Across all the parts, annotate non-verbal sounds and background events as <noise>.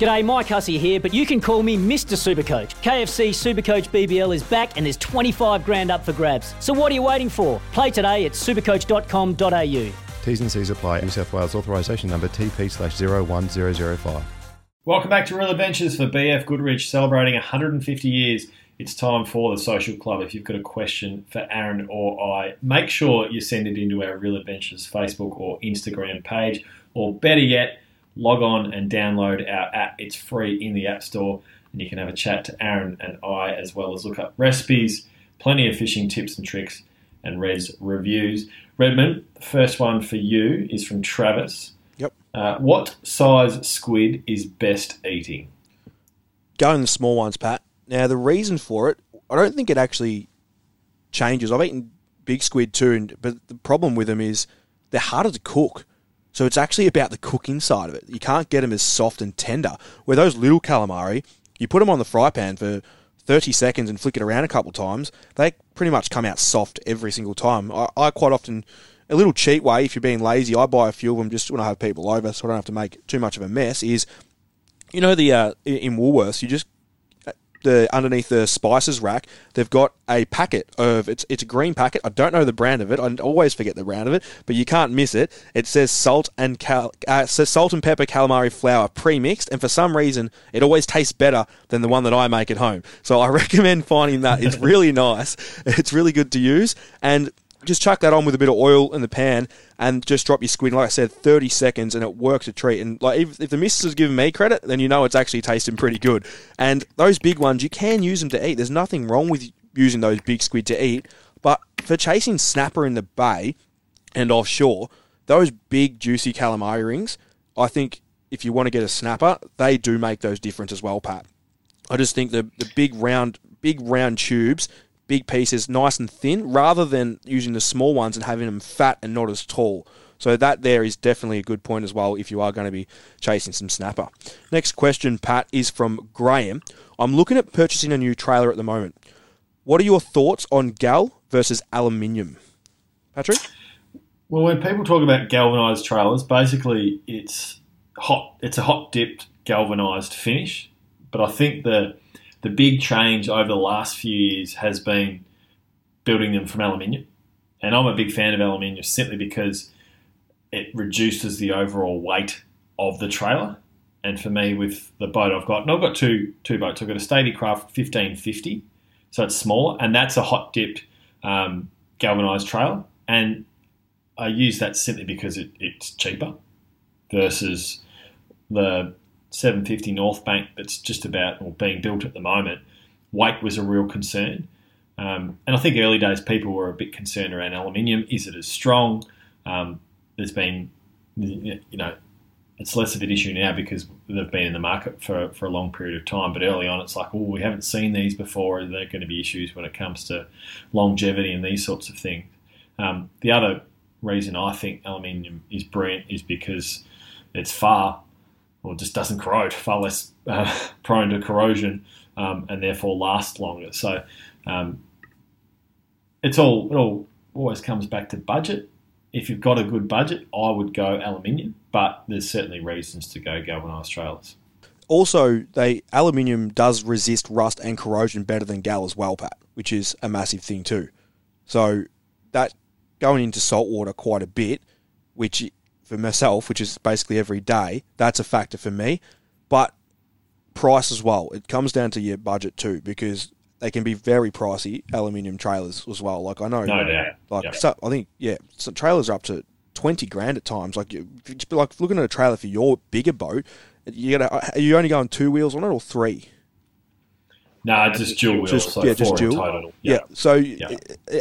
G'day, Mike Hussey here, but you can call me Mr. Supercoach. KFC Supercoach BBL is back and there's 25 grand up for grabs. So what are you waiting for? Play today at supercoach.com.au. T's and C's apply. New South Wales authorisation number TP slash 01005. Welcome back to Real Adventures for BF Goodrich, celebrating 150 years. It's time for the social club. If you've got a question for Aaron or I, make sure you send it into our Real Adventures Facebook or Instagram page, or better yet, log on and download our app. It's free in the App Store, and you can have a chat to Aaron and I, as well as look up recipes, plenty of fishing tips and tricks, and res reviews. Redmond, the first one for you is from Travis. Yep. Uh, what size squid is best eating? Going the small ones, Pat. Now, the reason for it, I don't think it actually changes. I've eaten big squid too, but the problem with them is they're harder to cook. So it's actually about the cooking side of it. You can't get them as soft and tender. Where those little calamari, you put them on the fry pan for 30 seconds and flick it around a couple times, they pretty much come out soft every single time. I, I quite often, a little cheat way, if you're being lazy, I buy a few of them just when I have people over so I don't have to make too much of a mess, is, you know, the uh, in Woolworths, you just the underneath the spices rack, they've got a packet of it's it's a green packet. I don't know the brand of it. I always forget the brand of it, but you can't miss it. It says salt and cal, uh, says salt and pepper calamari flour pre-mixed, and for some reason, it always tastes better than the one that I make at home. So I <laughs> recommend finding that. It's really nice. It's really good to use, and just chuck that on with a bit of oil in the pan and just drop your squid. Like I said, 30 seconds and it works a treat. And like if, if the missus has given me credit, then you know it's actually tasting pretty good. And those big ones, you can use them to eat. There's nothing wrong with using those big squid to eat. But for chasing snapper in the bay and offshore, those big juicy calamari rings, I think if you want to get a snapper, they do make those difference as well, Pat. I just think the the big round big round tubes big pieces, nice and thin, rather than using the small ones and having them fat and not as tall. So that there is definitely a good point as well if you are going to be chasing some snapper. Next question, Pat, is from Graham. I'm looking at purchasing a new trailer at the moment. What are your thoughts on gal versus aluminium? Patrick? Well, when people talk about galvanized trailers, basically it's hot. It's a hot dipped galvanized finish. But I think the the big change over the last few years has been building them from aluminium. And I'm a big fan of aluminium simply because it reduces the overall weight of the trailer. And for me, with the boat I've got, and I've got two two boats. I've got a Stabicraft 1550, so it's smaller, and that's a hot dipped um, galvanized trailer. And I use that simply because it, it's cheaper versus the 750 Northbank that's just about or being built at the moment, weight was a real concern. Um, and I think early days people were a bit concerned around aluminium. Is it as strong? Um, there's been, you know, it's less of an issue now because they've been in the market for, for a long period of time. But early on, it's like, oh, we haven't seen these before. Are there going to be issues when it comes to longevity and these sorts of things? Um, the other reason I think aluminium is brilliant is because it's far or just doesn't corrode, far less uh, <laughs> prone to corrosion, um, and therefore last longer. So um, it's all it all always comes back to budget. If you've got a good budget, I would go aluminium, but there's certainly reasons to go galvanised trailers. Also, they aluminium does resist rust and corrosion better than gal as well, Pat, which is a massive thing too. So that going into salt water quite a bit, which for myself, which is basically every day, that's a factor for me. But price as well. It comes down to your budget too, because they can be very pricey aluminium trailers as well. Like I know, no doubt. Like so, I think yeah, so trailers are up to twenty grand at times. Like you, like looking at a trailer for your bigger boat, you got are you only going two wheels on it or three? No, just dual wheels. Just- so yeah, just dual. total. Yeah. So, Yeah.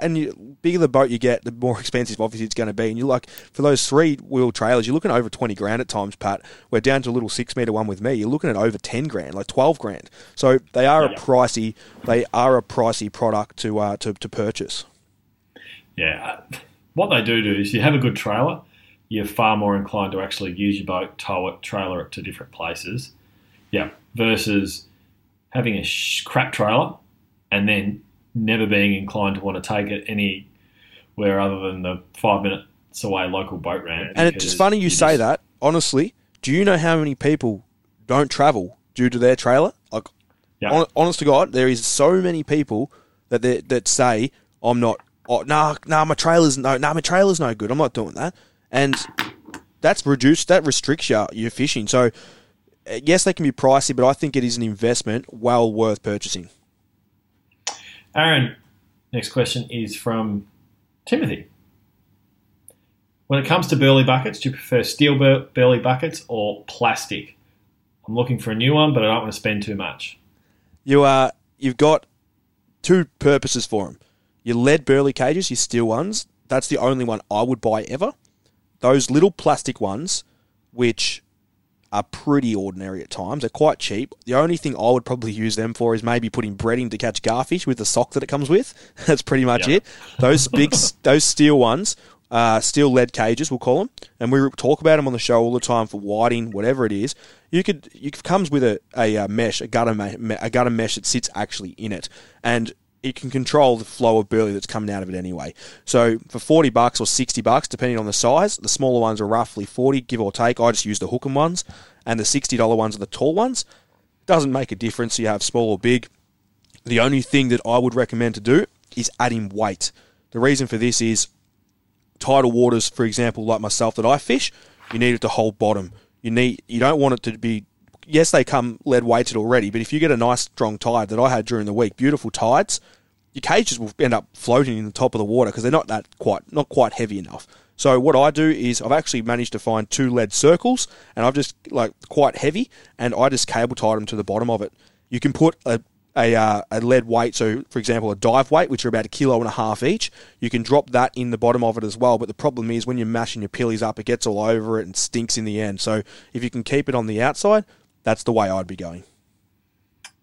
and you, bigger the boat you get, the more <laughs> expensive obviously it's going to be. And you're like for those three wheel trailers, you're looking over twenty grand at times. Pat, we're down to a little six meter one with me. You're looking at over ten grand, like twelve grand. So they are a pricey. They are a pricey product to uh, to to purchase. Yeah. What they do do is you have a good trailer, you're far more inclined to actually use your boat, tow it, trailer it to different places. Yeah. Versus having a sh- crap trailer and then never being inclined to want to take it anywhere other than the five minutes away local boat ramp. And it's funny you say just- that. Honestly, do you know how many people don't travel due to their trailer? Like, Yeah. hon- honest to God, there is so many people that that say I'm not. Oh, nah, nah, my trailer's no, nah, my trailer's no good. I'm not doing that, and that's reduced. That restricts your your fishing. So, Uh, yes, they can be pricey, but I think it is an investment well worth purchasing. Aaron, next question is from Timothy. When it comes to burley buckets, do you prefer steel bur- burley buckets or plastic? I'm looking for a new one, but I don't want to spend too much. You are you've got two purposes for them. Your lead burley cages, your steel ones. That's the only one I would buy ever. Those little plastic ones, which are pretty ordinary at times, they're quite cheap. The only thing I would probably use them for is maybe putting breading to catch garfish with the sock that it comes with. <laughs> That's pretty much it. Those big, <laughs> those steel ones, uh, steel lead cages, we'll call them, and we talk about them on the show all the time for whiting, whatever it is. You could, it comes with a, a, uh mesh, a gutter, a gutter mesh that sits actually in it, and it can control the flow of burley that's coming out of it anyway. So for forty bucks or sixty bucks, depending on the size, the smaller ones are roughly forty, give or take. I just use the hookem ones, and the sixty dollar ones are the tall ones. Doesn't make a difference. You have small or big. The only thing that I would recommend to do is adding weight. The reason for this is tidal waters, for example, like myself that I fish, you need it to hold bottom. You need you don't want it to be yes, they come lead weighted already, but if you get a nice strong tide that I had during the week, beautiful tides, your cages will end up floating in the top of the water because they're not that quite not quite heavy enough. So what I do is I've actually managed to find two lead circles, and I've just like quite heavy, and I just cable tied them to the bottom of it. You can put a a, uh, a lead weight, so for example, a dive weight, which are about a kilo and a half each. You can drop that in the bottom of it as well. But the problem is when you're mashing your pillies up, it gets all over it and stinks in the end. So if you can keep it on the outside, that's the way I'd be going.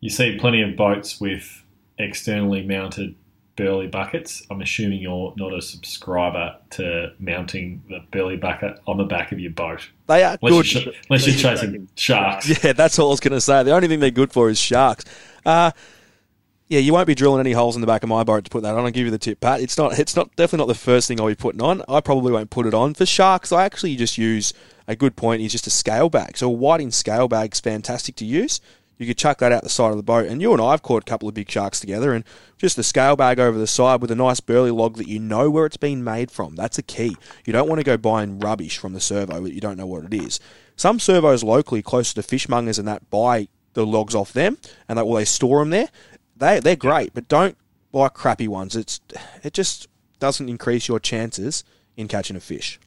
You see plenty of boats with externally mounted burley buckets. I'm assuming you're not a subscriber to mounting the burley bucket on the back of your boat. They are Unless, good. you're, unless you're chasing sharks. <laughs> Yeah, that's all I was going to say. The only thing they're good for is sharks. Uh, yeah, you won't be drilling any holes in the back of my boat to put that on. I'll give you the tip, Pat. It's not. It's not definitely not the first thing I'll be putting on. I probably won't put it on for sharks. I actually just use a good point is just a scale bag. So a whiting scale bag's fantastic to use. You could chuck that out the side of the boat, and you and I have caught a couple of big sharks together, and just a scale bag over the side with a nice burley log that you know where it's been made from. That's a key. You don't want to go buying rubbish from the servo that you don't know what it is. Some servos locally, closer to fishmongers and that, buy the logs off them, and they, well, they store them there. They they're great, but don't buy crappy ones. It's it just doesn't increase your chances in catching a fish.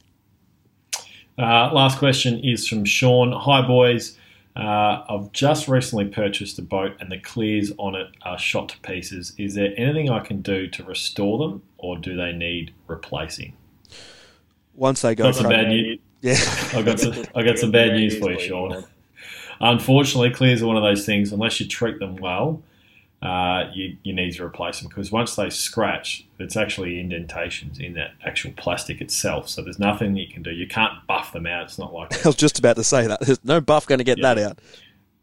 Uh, last question is from Sean. Hi, boys. Uh, I've just recently purchased a boat and the clears on it are shot to pieces. Is there anything I can do to restore them or do they need replacing? Once they go, Got some bad news. yeah, I got some, I got some bad news for you, Sean. Unfortunately, clears are one of those things. Unless you treat them well, uh, you you need to replace them because once they scratch, it's actually indentations in that actual plastic itself. So there's nothing you can do. You can't buff them out. It's not like <laughs> I was just about to say that. There's no buff going to get Yeah. that out.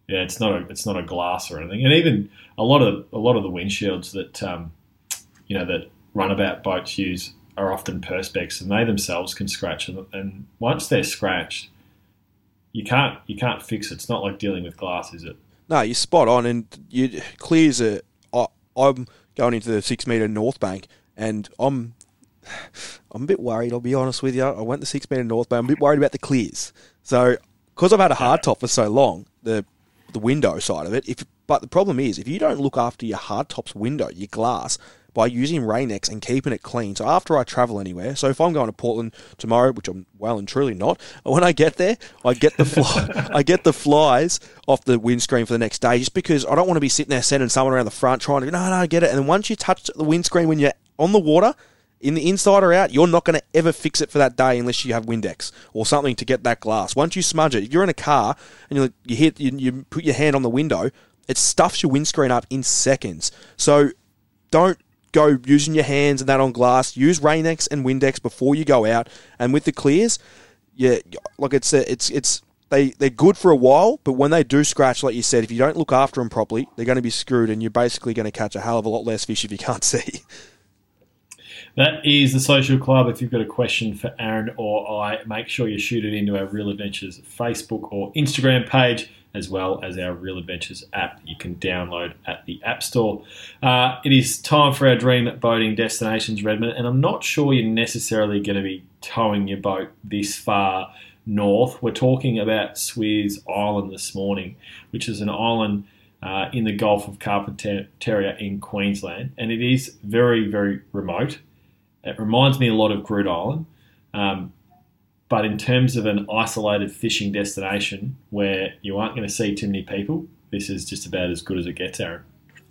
yeah, it's not a it's not a glass or anything. And even a lot of a lot of the windshields that um, you know that runabout boats use are often perspex, and they themselves can scratch. And, and once they're scratched, you can't you can't fix it. It's not like dealing with glass, is it? No, you're spot on, and you clears a. I, I'm going into the six meter Northbank, and I'm I'm a bit worried. I'll be honest with you. I went the six meter Northbank. I'm a bit worried about the clears. So because I've had a hard top for so long, the the window side of it. If but the problem is if you don't look after your hard top's window, your glass, by using Rain-X and keeping it clean. So after I travel anywhere, so if I'm going to Portland tomorrow, which I'm well and truly not, <laughs> when I get there, I get the fly, <laughs> I get the flies off the windscreen for the next day, just because I don't want to be sitting there sending someone around the front trying to no no get it. And then once you touch the windscreen when you're on the water, in the inside or out, you're not going to ever fix it for that day unless you have Windex or something to get that glass. Once you smudge it, if you're in a car and you you hit you, you put your hand on the window, it stuffs your windscreen up in seconds. So don't go using your hands and that on glass. Use Rain-X and Windex before you go out. And with the clears, yeah, look, it's a, it's it's they they're good for a while, but when they do scratch, like you said, if you don't look after them properly, they're going to be screwed, and you're basically going to catch a hell of a lot less fish if you can't <laughs> see. That is the social club. If you've got a question for Aaron or I, make sure you shoot it into our Real Adventures Facebook or Instagram page, as well as our Real Adventures app you can download at the App Store. Uh, it is time for our dream boating destinations, Redmond, and I'm not sure you're necessarily going to be towing your boat this far north. We're talking about Sweers Island this morning, which is an island uh, in the Gulf of Carpentaria in Queensland, and it is very, very remote. It reminds me a lot of Groote Island, Um, but in terms of an isolated fishing destination where you aren't going to see too many people, this is just about as good as it gets, Aaron.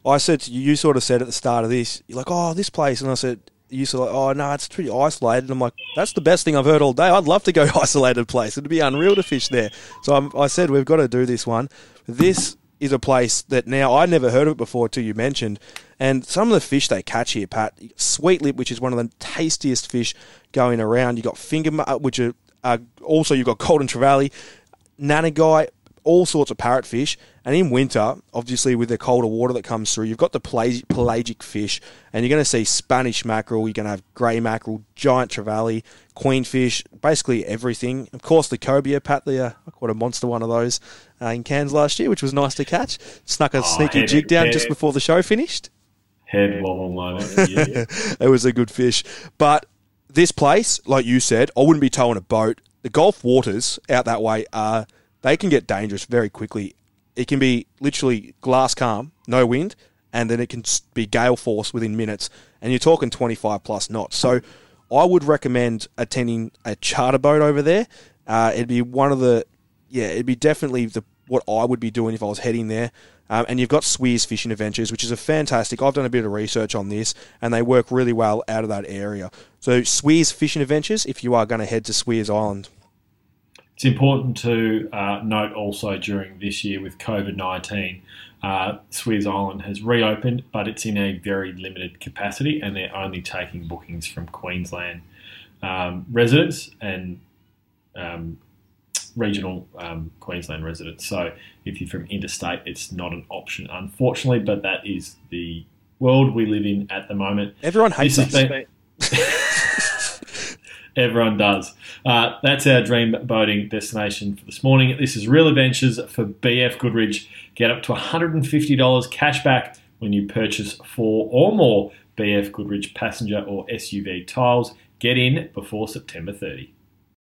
I said you, you sort of said at the start of this, you're like, oh, this place. And I said, you said, like, oh, no, it's pretty isolated. And I'm like, that's the best thing I've heard all day. I'd love to go <laughs> isolated place. It'd be unreal to fish there. So I'm, I said, we've got to do this one. This is a place that now I never heard of it before till you mentioned. And some of the fish they catch here, Pat, sweet lip, which is one of the tastiest fish going around. You got finger, which are uh, also you've got golden trevally, nannygai, all sorts of parrotfish. And in winter, obviously with the colder water that comes through, you've got the pelagic fish, and you're going to see Spanish mackerel. You're going to have grey mackerel, giant trevally, queenfish, basically everything. Of course, the cobia, Pat, the uh, I caught a monster one of those uh, in Cairns last year, which was nice to catch. Snuck a oh, sneaky jig down head, just before the show finished. Head wobble moment. Yeah. <laughs> it was a good fish, but this place, like you said, I wouldn't be towing a boat. The Gulf waters out that way are they can get dangerous very quickly. It can be literally glass calm, no wind, and then it can be gale force within minutes. And you're talking 25 plus knots. So I would recommend attending a charter boat over there. Uh, it'd be one of the, yeah, it'd be definitely the what I would be doing if I was heading there. Um, and you've got Sweers Fishing Adventures, which is a fantastic. I've done a bit of research on this, and they work really well out of that area. So Sweers Fishing Adventures, if you are going to head to Sweers Island. It's important to uh, note also during this year with COVID 19, uh, Sweers Island has reopened, but it's in a very limited capacity and they're only taking bookings from Queensland um, residents and um, regional um, Queensland residents. So if you're from interstate, it's not an option, unfortunately, but that is the world we live in at the moment. Everyone hates us. Been... <laughs> Everyone does. Uh, that's our dream boating destination for this morning. This is Real Adventures for BF Goodrich. Get up to $150 cash back when you purchase four or more BF Goodrich passenger or SUV tiles. Get in before September 30.